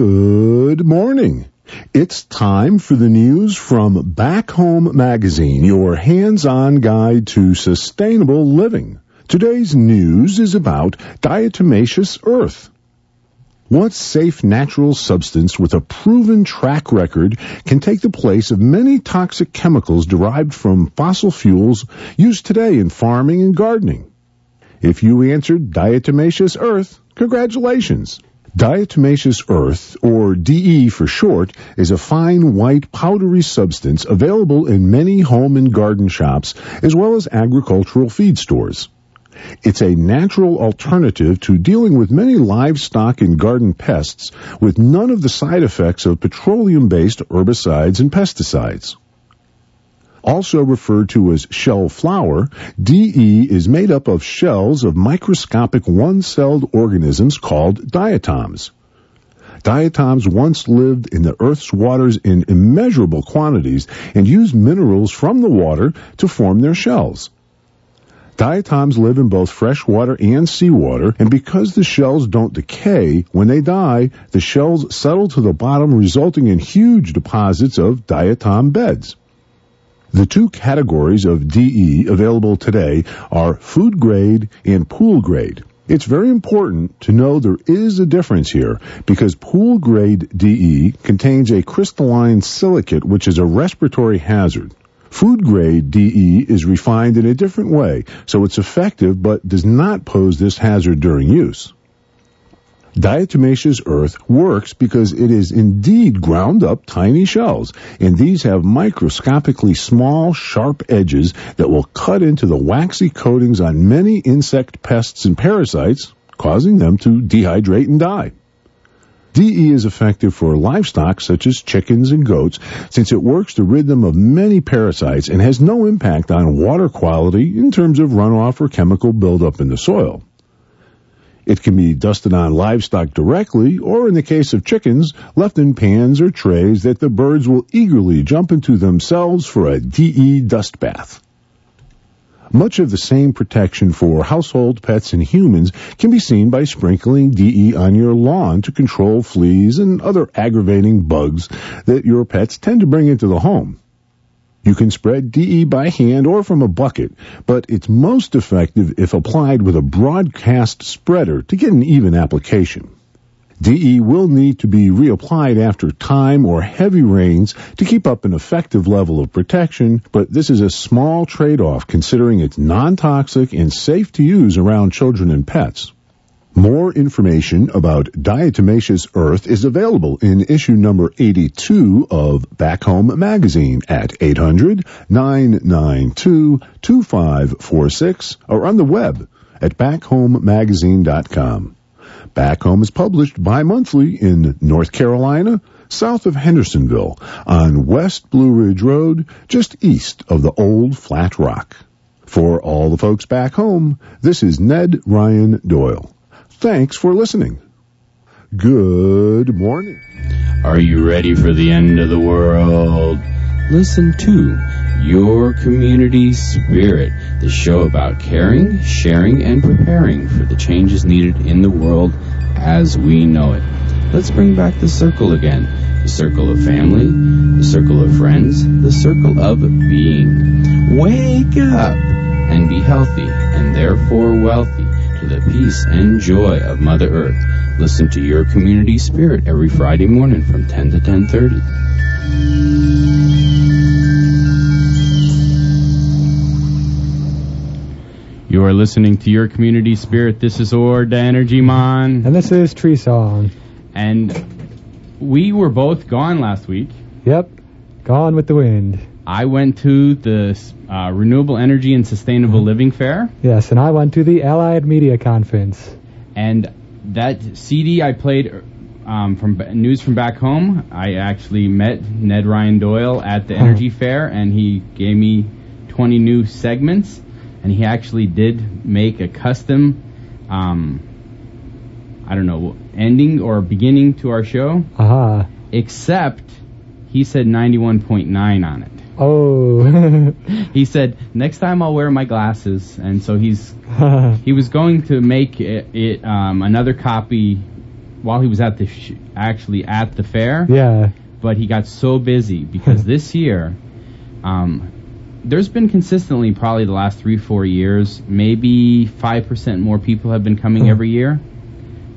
Good morning. It's time for the news from Back Home Magazine, your hands-on guide to sustainable living. Today's news is about diatomaceous earth. What safe natural substance with a proven track record can take the place of many toxic chemicals derived from fossil fuels used today in farming and gardening? If you answered diatomaceous earth, congratulations. Diatomaceous earth, or DE for short, is a fine white powdery substance available in many home and garden shops as well as agricultural feed stores. It's a natural alternative to dealing with many livestock and garden pests with none of the side effects of petroleum-based herbicides and pesticides. Also referred to as shell flour, DE is made up of shells of microscopic one-celled organisms called diatoms. Diatoms once lived in the Earth's waters in immeasurable quantities and used minerals from the water to form their shells. Diatoms live in both fresh water and seawater, and because the shells don't decay, when they die, the shells settle to the bottom resulting in huge deposits of diatom beds. The two categories of DE available today are food grade and pool grade. It's very important to know there is a difference here because pool grade DE contains a crystalline silicate which is a respiratory hazard. Food grade DE is refined in a different way, so it's effective but does not pose this hazard during use. Diatomaceous earth works because it is indeed ground up tiny shells, and these have microscopically small, sharp edges that will cut into the waxy coatings on many insect pests and parasites, causing them to dehydrate and die. DE is effective for livestock such as chickens and goats since it works to rid them of many parasites and has no impact on water quality in terms of runoff or chemical buildup in the soil. It can be dusted on livestock directly, or in the case of chickens, left in pans or trays that the birds will eagerly jump into themselves for a DE dust bath. Much of the same protection for household pets and humans can be seen by sprinkling DE on your lawn to control fleas and other aggravating bugs that your pets tend to bring into the home. You can spread DE by hand or from a bucket, but it's most effective if applied with a broadcast spreader to get an even application. DE will need to be reapplied after time or heavy rains to keep up an effective level of protection, but this is a small trade-off considering it's non-toxic and safe to use around children and pets. More information about diatomaceous earth is available in issue number 82 of Back Home Magazine at 800-992-2546 or on the web at backhomemagazine.com. Back Home is published bi-monthly in North Carolina, south of Hendersonville, on West Blue Ridge Road, just east of the old Flat Rock. For all the folks back home, this is Ned Ryan Doyle. Thanks for listening. Good morning. Are you ready for the end of the world? Listen to Your Community Spirit, the show about caring, sharing, and preparing for the changes needed in the world as we know it. Let's bring back the circle again. The circle of family, the circle of friends, the circle of being. Wake up and be healthy and therefore wealthy to the peace and joy of Mother Earth. Listen to your community spirit every Friday morning from 10 to 10:30. You are listening to your community spirit. This is Ord Energy Man. And this is Tree Song. And we were both gone last week. Yep. Gone with the wind. I went to the uh, Renewable Energy and Sustainable Living Fair. Yes, and I went to the Allied Media Conference. And that CD I played um, from News from Back Home, I actually met Ned Ryan Doyle at the Energy Fair, and he gave me 20 new segments, and he actually did make a custom, um, I don't know, ending or beginning to our show. Aha. Except he said 91.9 on it. Oh. he said next time I'll wear my glasses, and so he's he was going to make it, it um, another copy while he was at the sh- actually at the fair, Yeah. but he got so busy because this year, um, there's been consistently probably the last three four years, maybe five percent more people have been coming Hmm. every year.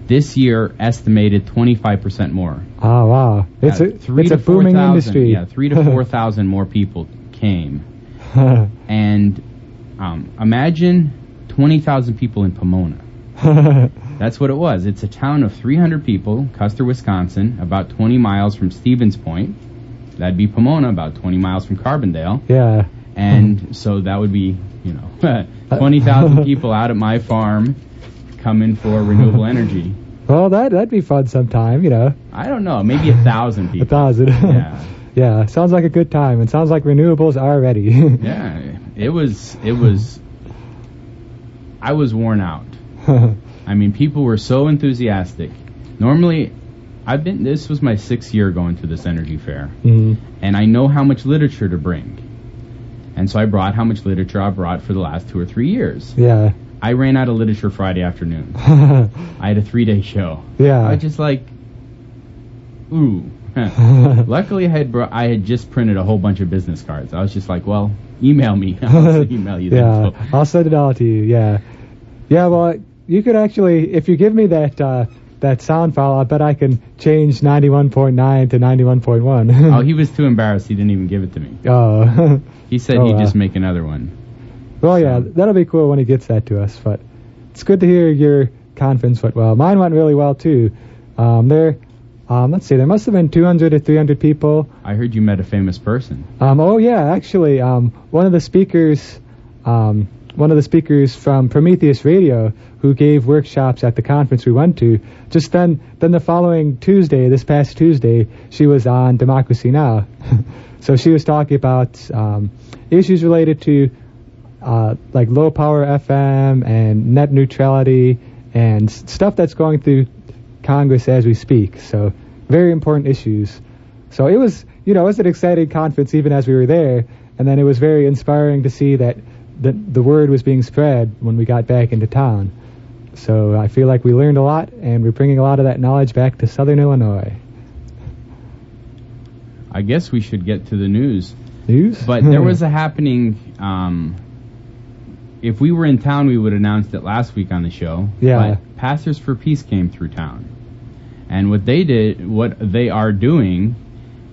This year, estimated 25% more. Oh wow. It's a three it's a booming 4,000 industry. Yeah, three to four thousand more people came, and um, imagine 20,000 people in Pomona. That's what it was. It's a town of 300 people, Custer, Wisconsin, about 20 miles from Stevens Point. That'd be Pomona, about 20 miles from Carbondale. yeah. And so that would be, you know, 20,000 people out at my farm coming for renewable energy. Well, that that'd be fun sometime. You know, I don't know, maybe a thousand people. a thousand. Yeah. yeah. Sounds like a good time. It sounds like renewables are ready. Yeah, it was, it was, I was worn out. I mean, people were so enthusiastic. Normally, I've been, this was my sixth year going to this energy fair, Mhm. and I know how much literature to bring. And so I brought how much literature I brought for the last two or three years. Yeah. I ran out of literature Friday afternoon. I had a three day show. I yeah. was just like, ooh. Luckily, I had br- I had just printed a whole bunch of business cards. I was just like, well, email me. I'll email you yeah. info. I'll send it all to you. Yeah. Yeah. Well, you could actually, if you give me that uh, that sound file, I bet I can change 91.9 to 91.1. Oh, he was too embarrassed. He didn't even give it to me. Oh. He said Oh, he'd wow. just make another one. Well, yeah, that'll be cool when he gets that to us. But it's good to hear your conference went well. Mine went really well too. Um, there, um, let's see, there must have been 200 to 300 people. I heard you met a famous person. Um, oh yeah, actually, um, one of the speakers, um, one of the speakers from Prometheus Radio, who gave workshops at the conference we went to, just then, then the following Tuesday, this past Tuesday, she was on Democracy Now. so she was talking about um, issues related to uh, like low power FM and net neutrality and s- stuff that's going through Congress as we speak. So very important issues. So it was, you know, it was an exciting conference even as we were there, and then it was very inspiring to see that the the word was being spread when we got back into town. So I feel like we learned a lot, and we're bringing a lot of that knowledge back to Southern Illinois. I guess we should get to the news. News? But there was a happening. Um, if we were in town, we would have announced it last week on the show. Yeah. But Pastors for Peace came through town, and what they did, what they are doing,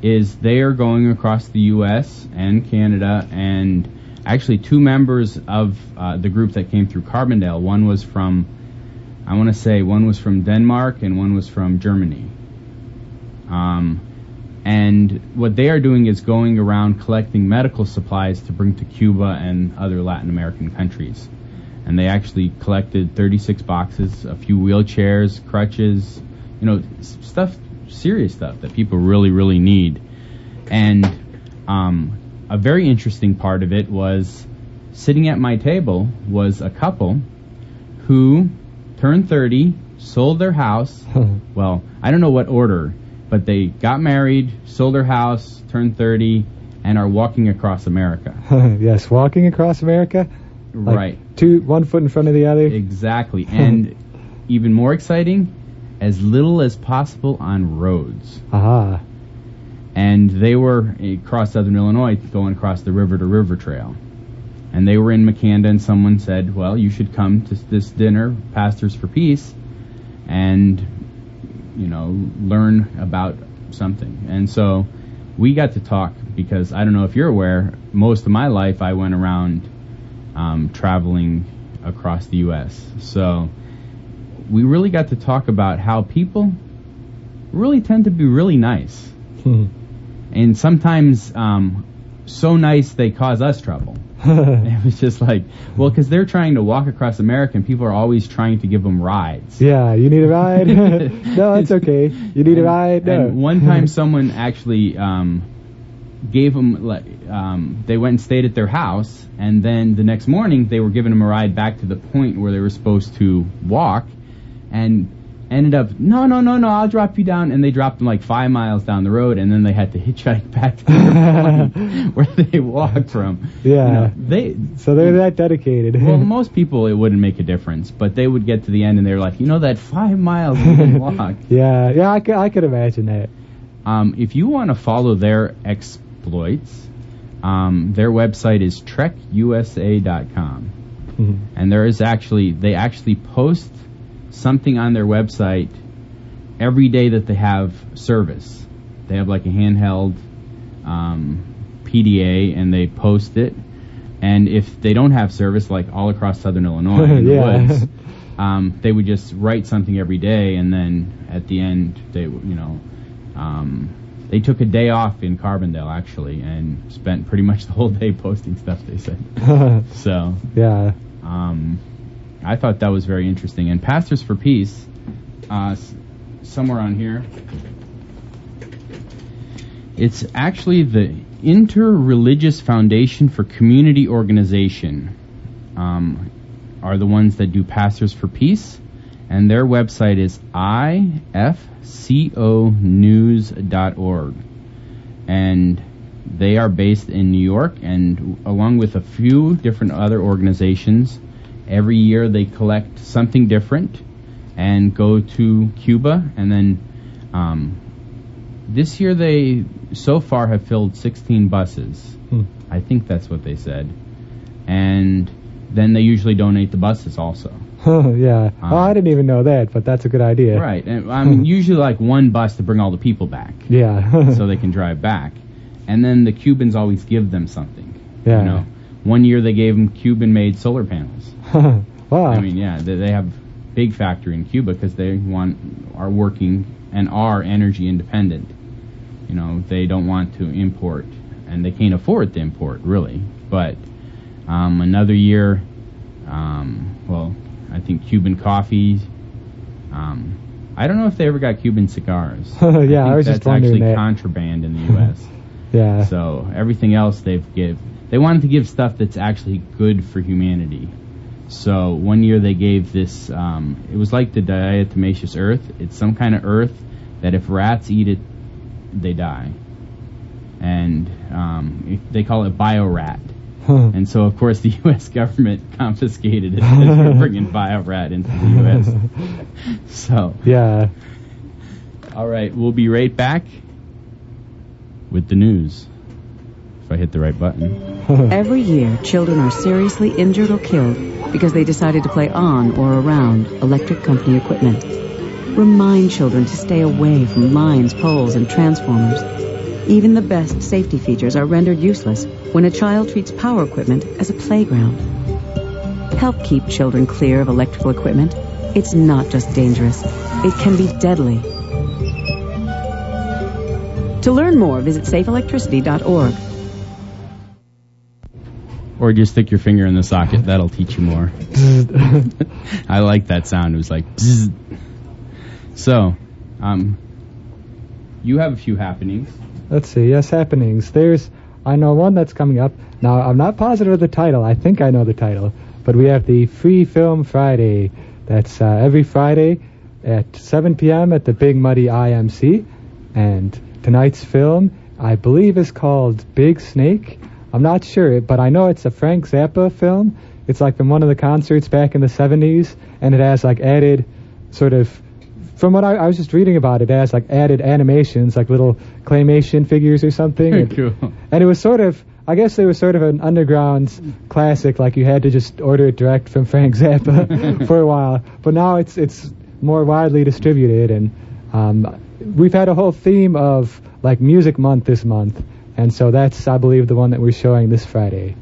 is they are going across the U.S. and Canada, and actually two members of uh, the group that came through Carbondale. One was from, I want to say, one was from Denmark and one was from Germany. Um, and what they are doing is going around collecting medical supplies to bring to Cuba and other Latin American countries. And they actually collected 36 boxes, a few wheelchairs, crutches, you know, stuff, serious stuff that people really, really need. And um, a very interesting part of it was sitting at my table was a couple who turned 30, sold their house, well, I don't know what order, but they got married, sold their house, turned 30, and are walking across America. yes, walking across America. like right. Two, one foot in front of the other. Exactly. And even more exciting, as little as possible on roads. Aha. And they were across southern Illinois going across the river to river trail. And they were in Makanda, and someone said, Well, you should come to this dinner, Pastors for Peace, and, you know, learn about something. And so we got to talk because I don't know if you're aware, most of my life I went around um, traveling across the U.S. So we really got to talk about how people really tend to be really nice. And sometimes um, so nice they cause us trouble. It was just like, well, because they're trying to walk across America and people are always trying to give them rides. yeah, you need a ride? no, it's okay. You need a ride? No. And one time someone actually um, gave them, like, um, they went and stayed at their house, and then the next morning they were giving them a ride back to the point where they were supposed to walk, and ended up, no, no, no, no, I'll drop you down. And they dropped them like five miles down the road, and then they had to hitchhike back to their where they walked from. Yeah. You know, they, So they're that dedicated. well, most people it wouldn't make a difference, but they would get to the end and they're like, you know, that five miles we didn't walk. yeah, yeah, I could, I could imagine that. Um, if you want to follow their exploits, um, their website is trekusa.com. Mhm. and there is actually they actually post something on their website every day that they have service. They have like a handheld um, PDA, and they post it. And if they don't have service, like all across Southern Illinois in the Yeah. woods, um, they would just write something every day, and then at the end, they you know. Um, they took a day off in Carbondale actually, and spent pretty much the whole day posting stuff. They said so. yeah. Um, I thought that was very interesting. And Pastors for Peace, uh, somewhere on here, it's actually the Interreligious Foundation for Community Organization, um, are the ones that do Pastors for Peace, and their website is ifconews.org. And they are based in New York, and along with a few different other organizations, every year they collect something different and go to Cuba. And then um, this year they so far have filled 16 buses. Hmm. I think that's what they said. And then they usually donate the buses also. yeah. oh, I didn't even know that, but that's a good idea. Right. And I mean, usually like one bus to bring all the people back. Yeah. so they can drive back. And then the Cubans always give them something. Yeah. You know, one year they gave them Cuban-made solar panels. wow. I mean, yeah, they, they have big factory in Cuba because they want are working and are energy independent. You know, they don't want to import, and they can't afford to import really. But um, another year, um, well, I think Cuban coffee. Um, I don't know if they ever got Cuban cigars. Yeah, I think was that's just wondering actually that. contraband in the U.S. yeah. So everything else they've give they wanted to give stuff that's actually good for humanity. So one year they gave this um, it was like the diatomaceous earth. It's some kind of earth that if rats eat it, they die. And um, if- they call it biorat. And so of course the U.S. government confiscated it as we're bringing biorat into the U.S. so yeah. all right, we'll be right back with the news. If I hit the right button. Every year, children are seriously injured or killed because they decided to play on or around electric company equipment. Remind children to stay away from lines, poles, and transformers. Even the best safety features are rendered useless when a child treats power equipment as a playground. Help keep children clear of electrical equipment. It's not just dangerous, it can be deadly. To learn more, visit safeelectricity.org. Or just stick your finger in the socket. That'll teach you more. I like that sound. It was like. bzzz. So, um, you have a few happenings. Let's see. Yes, happenings. There's, I know one that's coming up. Now, I'm not positive of the title. I think I know the title. But we have the Free Film Friday. That's uh, every Friday at 7 p.m. at the Big Muddy IMC. And tonight's film, I believe, is called Big Snake. I'm not sure, but I know it's a Frank Zappa film. It's like from one of the concerts back in the 70s, and it has like added sort of from what I, I was just reading about it, it has like added animations, like little claymation figures or something. and, cool. and it was sort of, I guess it was sort of an underground classic, like you had to just order it direct from Frank Zappa for a while. But now it's it's more widely distributed, and um, we've had a whole theme of like Music Month this month, and so that's I believe the one that we're showing this Friday.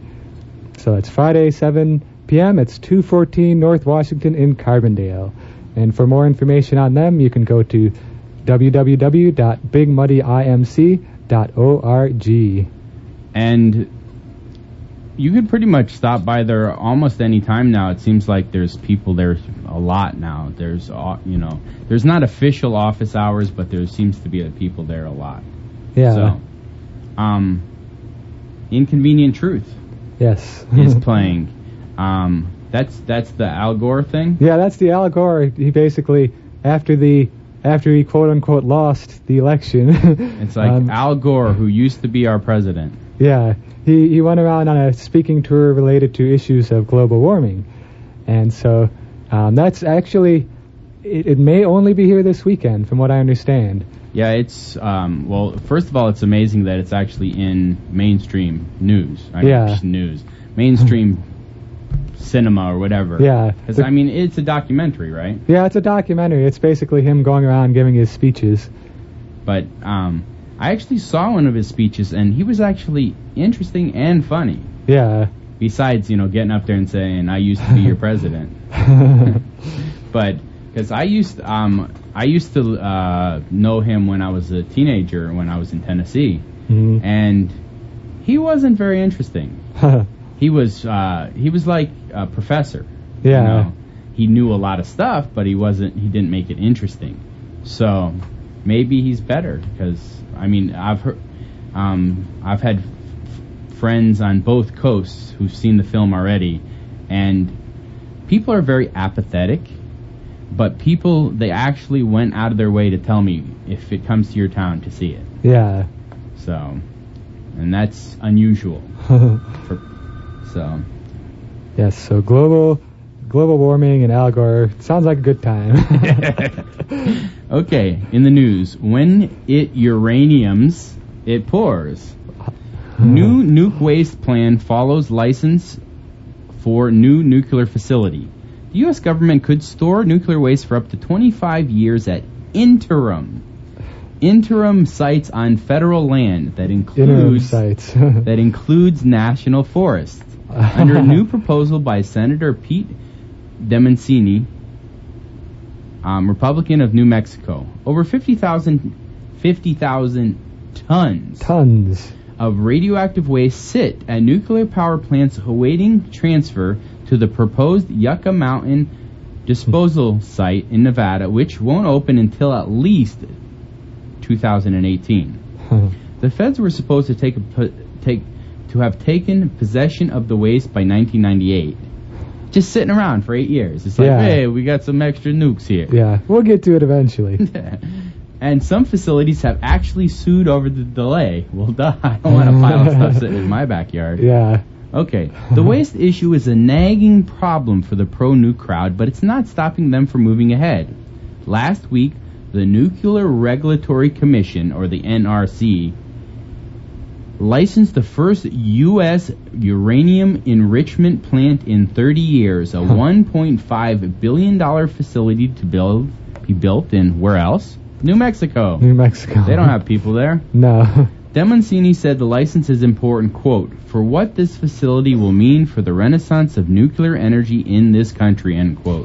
So it's Friday, 7 p.m. It's 214 North Washington in Carbondale. And for more information on them, you can go to www.bigmuddyimc.org. And you could pretty much stop by there almost any time now. It seems like there's people there a lot now. There's, uh, you know, there's not official office hours, but there seems to be people there a lot. Yeah. So, um, Inconvenient Truth Yes. is playing. Um, that's that's the Al Gore thing. yeah, that's the Al Gore. He basically, after the after he quote unquote lost the election. It's like um, Al Gore, who used to be our president. yeah, he he went around on a speaking tour related to issues of global warming, and so um, that's actually it, it may only be here this weekend, from what I understand. Yeah, it's um, well. First of all, it's amazing that it's actually in mainstream news. I mean, Yeah. news, mainstream cinema or whatever. Yeah. because I mean, it's a documentary, right? Yeah, it's a documentary. It's basically him going around giving his speeches. But um, I actually saw one of his speeches, and he was actually interesting and funny. Yeah. Besides, you know, getting up there and saying, "I used to be your president," but because I used um, I used to uh, know him when I was a teenager, when I was in Tennessee, Mhm. and he wasn't very interesting. He was uh, he was like a professor. you Yeah. know. He knew a lot of stuff, but he wasn't. He didn't make it interesting. So maybe he's better because I mean I've heard um, I've had f- friends on both coasts who've seen the film already, and people are very apathetic. But people they actually went out of their way to tell me if it comes to your town to see it. yeah. So, and that's unusual. For, so, yes. So global global warming and Al Gore sounds like a good time. okay, in the news, when it uraniums, it pours. New nuke waste plan follows license for new nuclear facility. The U.S. government could store nuclear waste for up to 25 years at interim interim sites on federal land that includes sites. that includes national forests. Under a new proposal by Senator Pete Domenici, um, Republican of New Mexico, over 50,000 50,000 tons Tons. Of radioactive waste sit at nuclear power plants awaiting transfer to the proposed Yucca Mountain disposal site in Nevada, which won't open until at least 2018. The feds were supposed to take a, take to have taken possession of the waste by 1998. Just sitting around for eight years. It's like, Yeah. hey, we got some extra nukes here. yeah, we'll get to it eventually. and some facilities have actually sued over the delay. Well, duh, I don't want a pile of stuff sitting in my backyard. yeah. Okay, the waste issue is a nagging problem for the pro nuke crowd, but it's not stopping them from moving ahead. Last week, the Nuclear Regulatory Commission, or the NRC, licensed the first U.S. uranium enrichment plant in 30 years, a $1.5 billion facility to build, be built in where else? New Mexico. New Mexico. They don't have people there. No. Domenici said the license is important, quote, for what this facility will mean for the renaissance of nuclear energy in this country, end quote.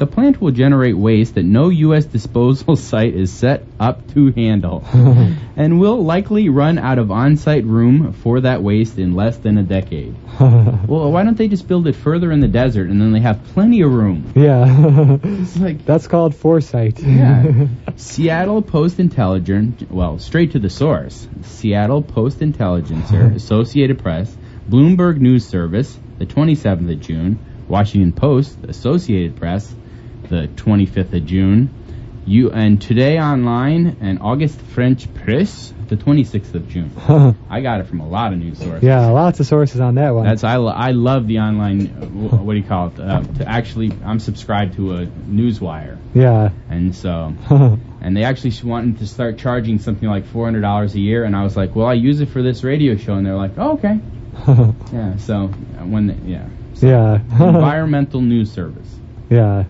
The plant will generate waste that no U.S. disposal site is set up to handle, and will likely run out of on-site room for that waste in less than a decade. Well, why don't they just build it further in the desert, and then they have plenty of room? yeah. It's like That's called foresight. yeah. Seattle Post Intelligencer, well, straight to the source. Seattle Post Intelligencer, Associated Press, Bloomberg News Service, the 27th of June, Washington Post, Associated Press, the 25th of June, you and Today Online and August French Press, the 26th of June. I got it from a lot of news sources. yeah, lots of sources on that one. That's I, lo- I love the online. uh, What do you call it? Uh, to actually, I'm subscribed to a newswire, yeah. and so and they actually wanted to start charging something like four hundred dollars a year, and I was like, well, I use it for this radio show, and they're like, oh, okay, yeah. So uh, when the, yeah, yeah. environmental news service, yeah.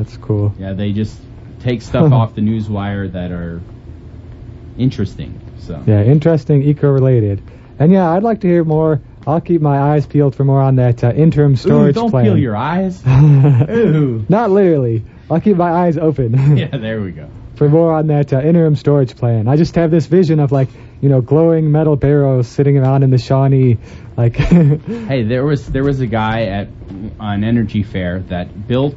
That's cool. yeah, they just take stuff off the newswire that are interesting. So Yeah, interesting, eco-related. And yeah, I'd like to hear more. I'll keep my eyes peeled for more on that uh, interim Ooh, storage don't plan. peel your eyes. Ooh. Not literally. I'll keep my eyes open yeah, there we go. for more on that uh, interim storage plan. I just have this vision of like, you know, glowing metal barrels sitting around in the Shawnee, like. Hey, there was there was a guy at an energy fair that built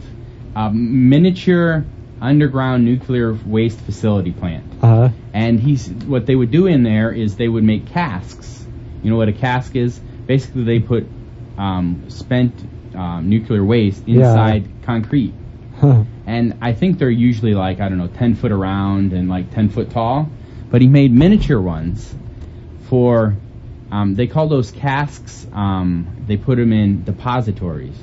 a miniature underground nuclear waste facility plant. uh, And he's what they would do in there is they would make casks. You know what a cask is? Basically, they put um, spent um, nuclear waste Yeah. inside concrete, and I think they're usually like I don't know, 10 foot around and like 10 foot tall. But he made miniature ones for. Um, they call those casks. Um, they put them in depositories,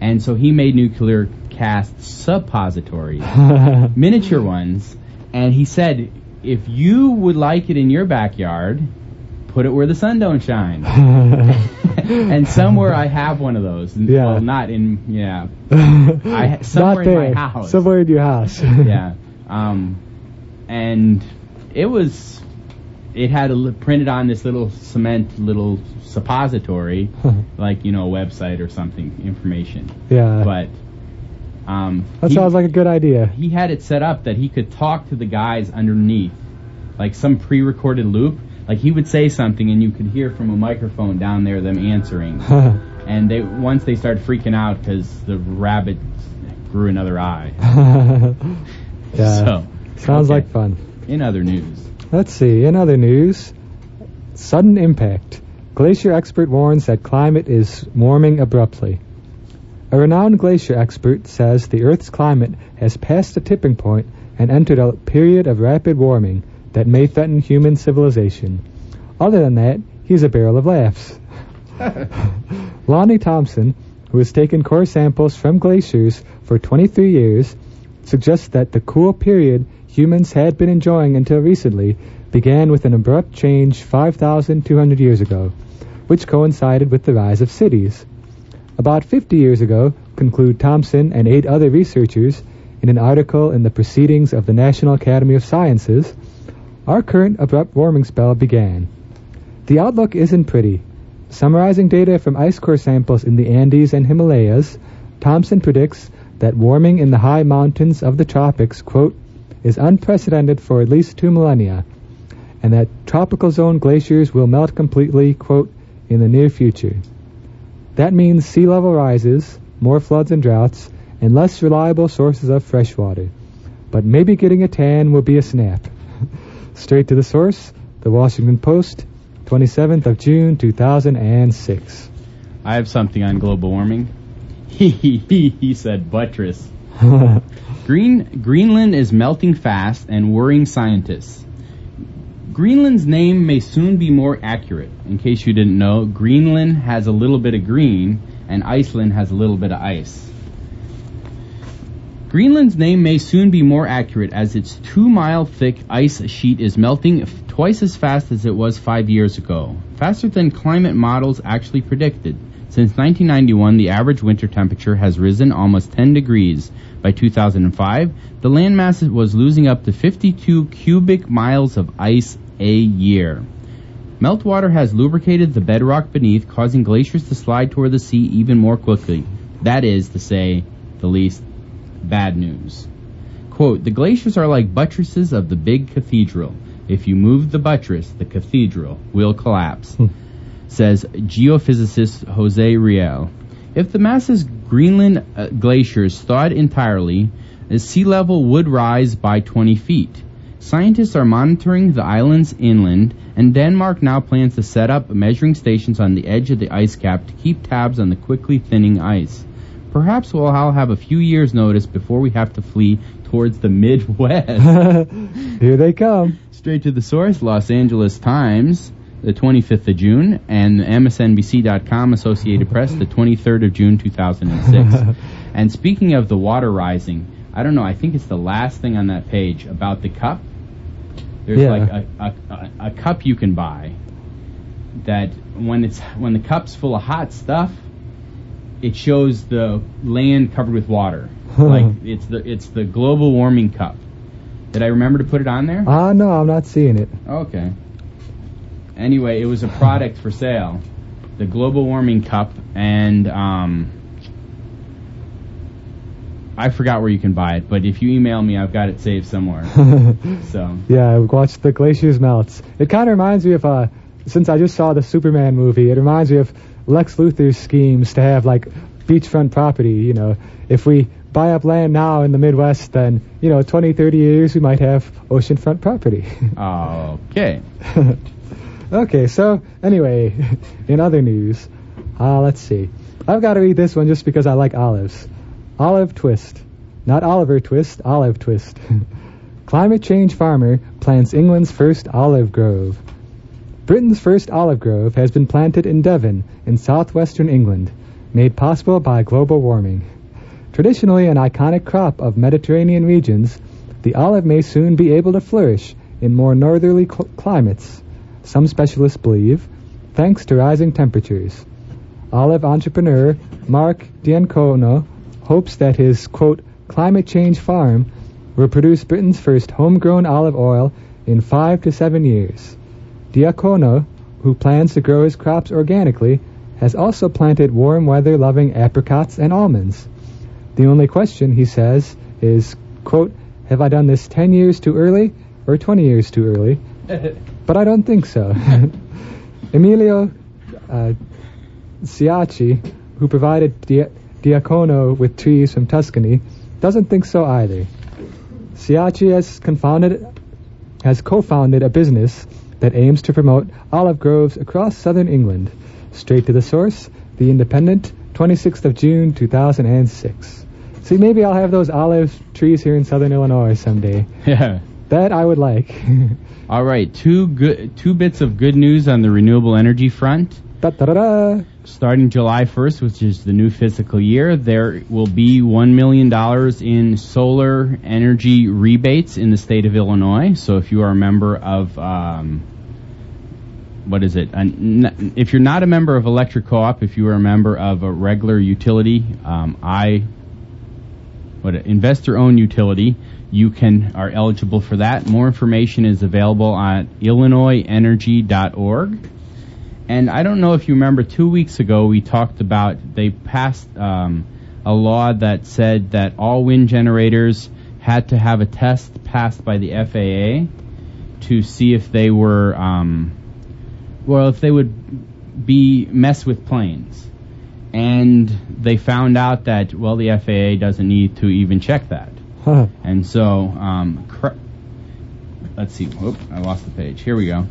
and so he made nuclear cast suppositories, miniature ones. And he said, if you would like it in your backyard, put it where the sun don't shine. and somewhere I have one of those. Yeah. Well, not in yeah. I somewhere Not there. in my house. Somewhere in your house. yeah. Um, and it was. It had a, printed on this little cement little suppository, like you know a website or something information. yeah. But um, that he- sounds like a good idea. he had it set up that he could talk to the guys underneath, like some pre-recorded loop. Like he would say something and you could hear from a microphone down there them answering. and they once they started freaking out because the rabbit grew another eye. yeah. So Sounds okay. like fun. in other news, Let's see. In other news, sudden impact. Glacier expert warns that climate is warming abruptly. A renowned glacier expert says the Earth's climate has passed a tipping point and entered a period of rapid warming that may threaten human civilization. Other than that, he's a barrel of laughs. Lonnie Thompson, who has taken core samples from glaciers for 23 years, suggests that the cool period humans had been enjoying until recently began with an abrupt change 5,200 years ago, which coincided with the rise of cities. About 50 years ago, conclude Thompson and eight other researchers in an article in the Proceedings of the National Academy of Sciences, our current abrupt warming spell began. The outlook isn't pretty. Summarizing data from ice core samples in the Andes and Himalayas, Thompson predicts that warming in the high mountains of the tropics, quote, is unprecedented for at least two millennia, and that tropical zone glaciers will melt completely, quote, in the near future. That means sea level rises, more floods and droughts, and less reliable sources of fresh water. But maybe getting a tan will be a snap. Straight to the source, the Washington Post, 27th of June, 2006. I have something on global warming. He said buttress. Green Greenland is melting fast and worrying scientists. Greenland's name may soon be more accurate. In case you didn't know, Greenland has a little bit of green and Iceland has a little bit of ice. Greenland's name may soon be more accurate as its two mile thick ice sheet is melting twice as fast as it was five years ago. Faster than climate models actually predicted. Since 1991, the average winter temperature has risen almost 10 degrees. By 2005, the landmass was losing up to 52 cubic miles of ice a year. Meltwater has lubricated the bedrock beneath, causing glaciers to slide toward the sea even more quickly. That is to say, the least bad news. Quote, the glaciers are like buttresses of the big cathedral. If you move the buttress, the cathedral will collapse, hmm. Says geophysicist Jose Rial. If the massive Greenland uh, glaciers thawed entirely, the sea level would rise by 20 feet. Scientists are monitoring the islands inland, and Denmark now plans to set up measuring stations on the edge of the ice cap to keep tabs on the quickly thinning ice. Perhaps we'll all have a few years' notice before we have to flee towards the Midwest. Here they come. Straight to the source, Los Angeles Times, the 25th of June, and MSNBC.com, Associated Press, the 23rd of June, 2006. and speaking of the water rising, I don't know, I think it's the last thing on that page about the cup. There's Yeah. like a, a, a, a cup you can buy that when it's when the cup's full of hot stuff, it shows the land covered with water. like it's the it's the global warming cup. Did I remember to put it on there? Ah, no, I'm not seeing it. Okay. Anyway, it was a product for sale, the global warming cup, and um, I forgot where you can buy it. But if you email me, I've got it saved somewhere. so Yeah, watch the glaciers melt. It kind of reminds me of, uh, since I just saw the Superman movie, it reminds me of Lex Luthor's schemes to have like beachfront property. You know, if we buy up land now in the Midwest, then you know, 20, 30 years we might have oceanfront property. okay. okay, so anyway, in other news, uh, let's see. I've got to read this one just because I like olives. Olive twist. Not Oliver Twist, Olive Twist. Climate change farmer plants England's first olive grove. Britain's first olive grove has been planted in Devon, in southwestern England, made possible by global warming. Traditionally an iconic crop of Mediterranean regions, the olive may soon be able to flourish in more northerly cl- climates, some specialists believe, thanks to rising temperatures. Olive entrepreneur Mark Diacono hopes that his, quote, climate change farm will produce Britain's first homegrown olive oil in five to seven years. Diacono, who plans to grow his crops organically, has also planted warm weather loving apricots and almonds. The only question, he says, is, quote, have I done this 10 years too early or 20 years too early? but I don't think so. Emilio uh, who provided Dia- Diacono with trees from Tuscany, doesn't think so either. Ciacci has has co-founded a business that aims to promote olive groves across southern England. Straight to the source, The Independent, 26th of June, 2006. See, maybe I'll have those olive trees here in southern Illinois someday. Yeah. That I would like. All right, two good two bits of good news on the renewable energy front. Da-da-da-da. Starting July 1st, which is the new fiscal year, there will be $1 million in solar energy rebates in the state of Illinois. So if you are a member of, um, what is it? An- if you're not a member of Electric Co-op, if you are a member of a regular utility, um, I, what, investor-owned utility, you can are eligible for that. More information is available at illinoisenergy.org. And I don't know if you remember, two weeks ago we talked about they passed um, a law that said that all wind generators had to have a test passed by the FAA to see if they were, um, well, if they would be mess with planes. And they found out that, well, the FAA doesn't need to even check that. And so, um, cr- let's see. Whoop, I lost the page. Here we go.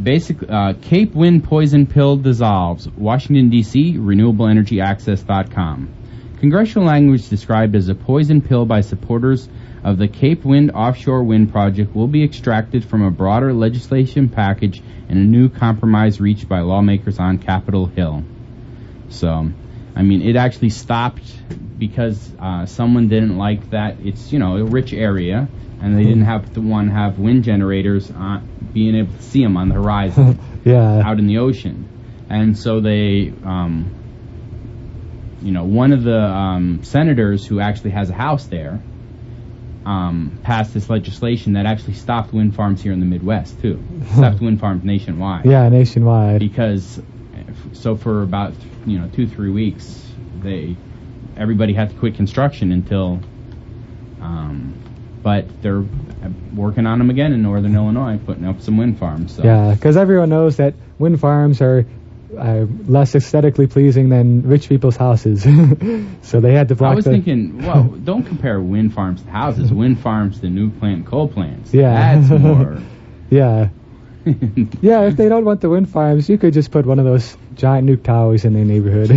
Basic uh, Cape Wind Poison Pill dissolves. Washington D.C. RenewableEnergyAccess.com. Congressional language described as a poison pill by supporters of the Cape Wind offshore wind project will be extracted from a broader legislation package and a new compromise reached by lawmakers on Capitol Hill. So, I mean, it actually stopped because uh, someone didn't like that. It's you know a rich area, and they didn't have to one have wind generators on, being able to see them on the horizon yeah. out in the ocean, and so they, um, you know, one of the um, senators who actually has a house there. Um, passed this legislation that actually stopped wind farms here in the Midwest too. stopped wind farms nationwide Yeah, nationwide. because so for about you know two three weeks they everybody had to quit construction until um, but they're working on them again in northern Illinois putting up some wind farms so Yeah, because everyone knows that wind farms are uh, less aesthetically pleasing than rich people's houses. so they had to block I was the. thinking well don't compare wind farms to houses wind farms to new plant coal plants Yeah. that's more yeah. Yeah, if they don't want the wind farms, you could just put one of those giant nuke towers in their neighborhood.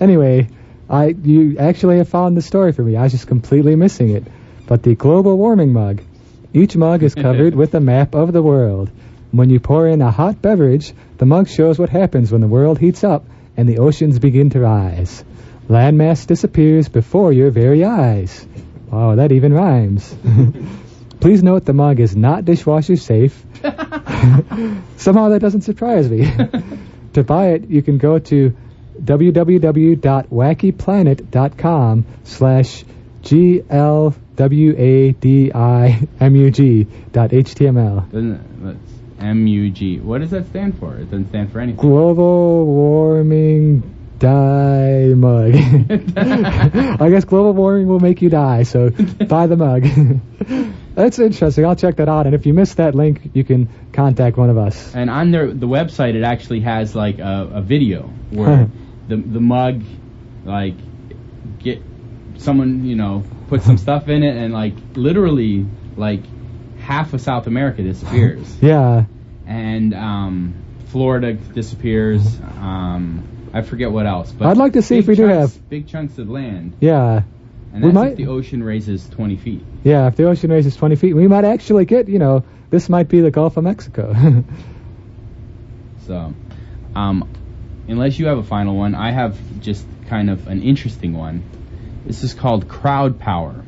anyway, I you actually have found the story for me. I was just completely missing it. But the global warming mug. Each mug is covered with a map of the world. When you pour in a hot beverage, the mug shows what happens when the world heats up and the oceans begin to rise. Landmass disappears before your very eyes. Wow, that even rhymes. Please note the mug is not dishwasher safe. Somehow that doesn't surprise me. to buy it, you can go to www.wackyplanet.com slash G-L-W-A-D-I-M-U-G dot HTML. doesn't it, MUG what does that stand for it doesn't stand for anything Global warming die mug. I guess global warming will make you die, so buy the mug. That's interesting. I'll check that out. And if you missed that link, you can contact one of us. And on their the website, it actually has like a, a video where the the mug, like, get someone you know put some stuff in it, and like literally like half of South America disappears, Yeah. and um, Florida disappears. Um, I forget what else, but I'd like to see if we do chunks- have- big chunks of land. Yeah. And we might. if the ocean raises 20 feet. Yeah, if the ocean raises 20 feet, we might actually get, you know, this might be the Gulf of Mexico. So, um, unless you have a final one, I have just kind of an interesting one. This is called crowd power.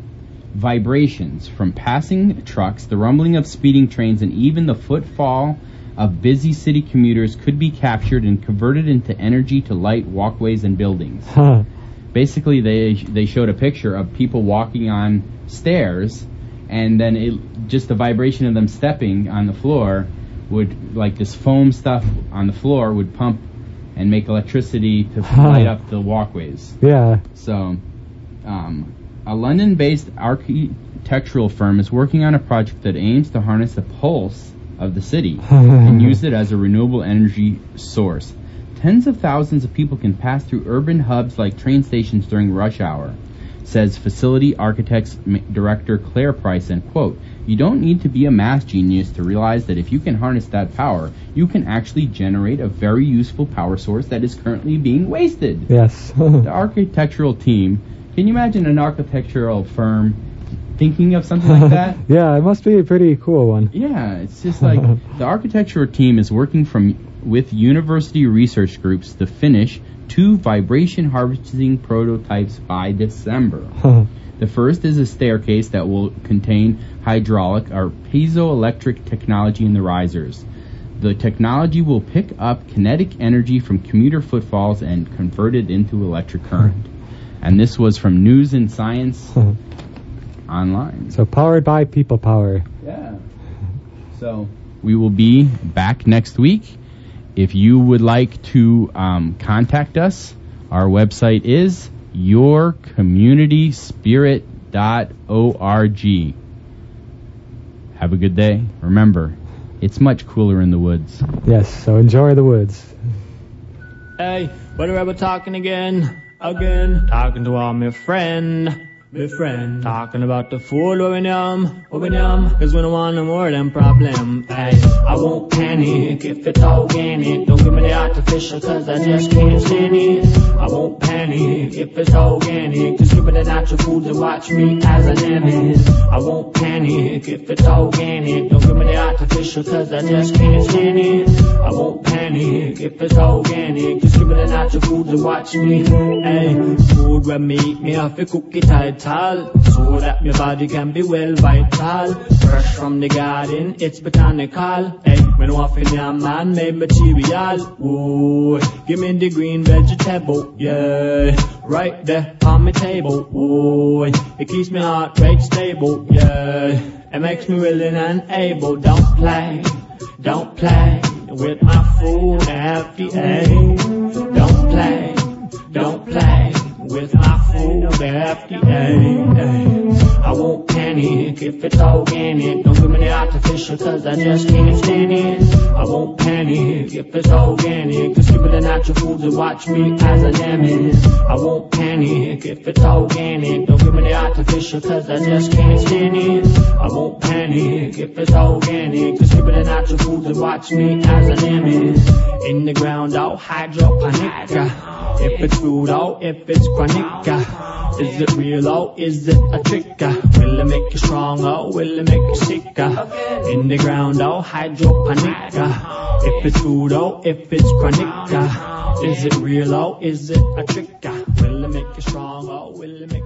Vibrations from passing trucks, the rumbling of speeding trains, and even the footfall of busy city commuters could be captured and converted into energy to light walkways and buildings. Huh. Basically, they they showed a picture of people walking on stairs, and then it just the vibration of them stepping on the floor would like this foam stuff on the floor would pump and make electricity to light up the walkways. yeah. So, um, a London-based architectural firm is working on a project that aims to harness the pulse of the city and use it as a renewable energy source. Tens of thousands of people can pass through urban hubs like train stations during rush hour, says facility architects director Claire Price. And quote, "You don't need to be a math genius to realize that if you can harness that power, you can actually generate a very useful power source that is currently being wasted." Yes. the architectural team. Can you imagine an architectural firm thinking of something like that? yeah, it must be a pretty cool one. Yeah, it's just like the architectural team is working from with university research groups to finish two vibration harvesting prototypes by December. The first is a staircase that will contain hydraulic or piezoelectric technology in the risers. The technology will pick up kinetic energy from commuter footfalls and convert it into electric current. And this was from New Scientist online. so powered by people power. Yeah. So we will be back next week. If you would like to um, contact us, our website is yourcommunityspirit.org. Have a good day. Remember, it's much cooler in the woods. Yes, so enjoy the woods. Hey, what are we talking again? Again, talking to all my friend. My friend, talking about the food where we numb, where we cause we don't want no more than problem. Hey, I won't panic if it's organic. Don't give me the artificial cause I just can't stand it. I won't panic if it's organic. Just give me the natural food and watch me as I damage. I won't panic if it's organic. Don't give me the artificial cause I just can't stand it. I won't panic if it's organic. Just give me the natural food and watch me. Hey, food where me eat me off a cookie title. So that my body can be well vital. Fresh from the garden, it's botanical. Hey, when in your man made material. Ooh, give me the green vegetable, yeah. Right there on my table, ooh. It keeps my heart rate stable, yeah. It makes me willing and able. Don't play, don't play with my food, FDA. Don't play, don't play with my food, FDA. I won't panic if it's organic. Don't give me the artificial cause I just can't stand it. I won't panic if it's organic. Just give me the natural foods and watch me as I damage. I won't panic if it's organic. Don't give me the artificial cause I just can't stand it. I won't panic if it's organic. Just give me the natural foods and watch me as I damage. In the ground, I'll hydroponic. If it's food, oh, if it's chronic. uh, Is it real, oh, is it a trick? uh, Will it make you strong, oh, will it make you sick? uh, In the ground, oh, hydroponic. uh, If it's food, oh, if it's chronic. uh, Is it real, oh, is it a trick? uh, Will it make you strong, oh, will it make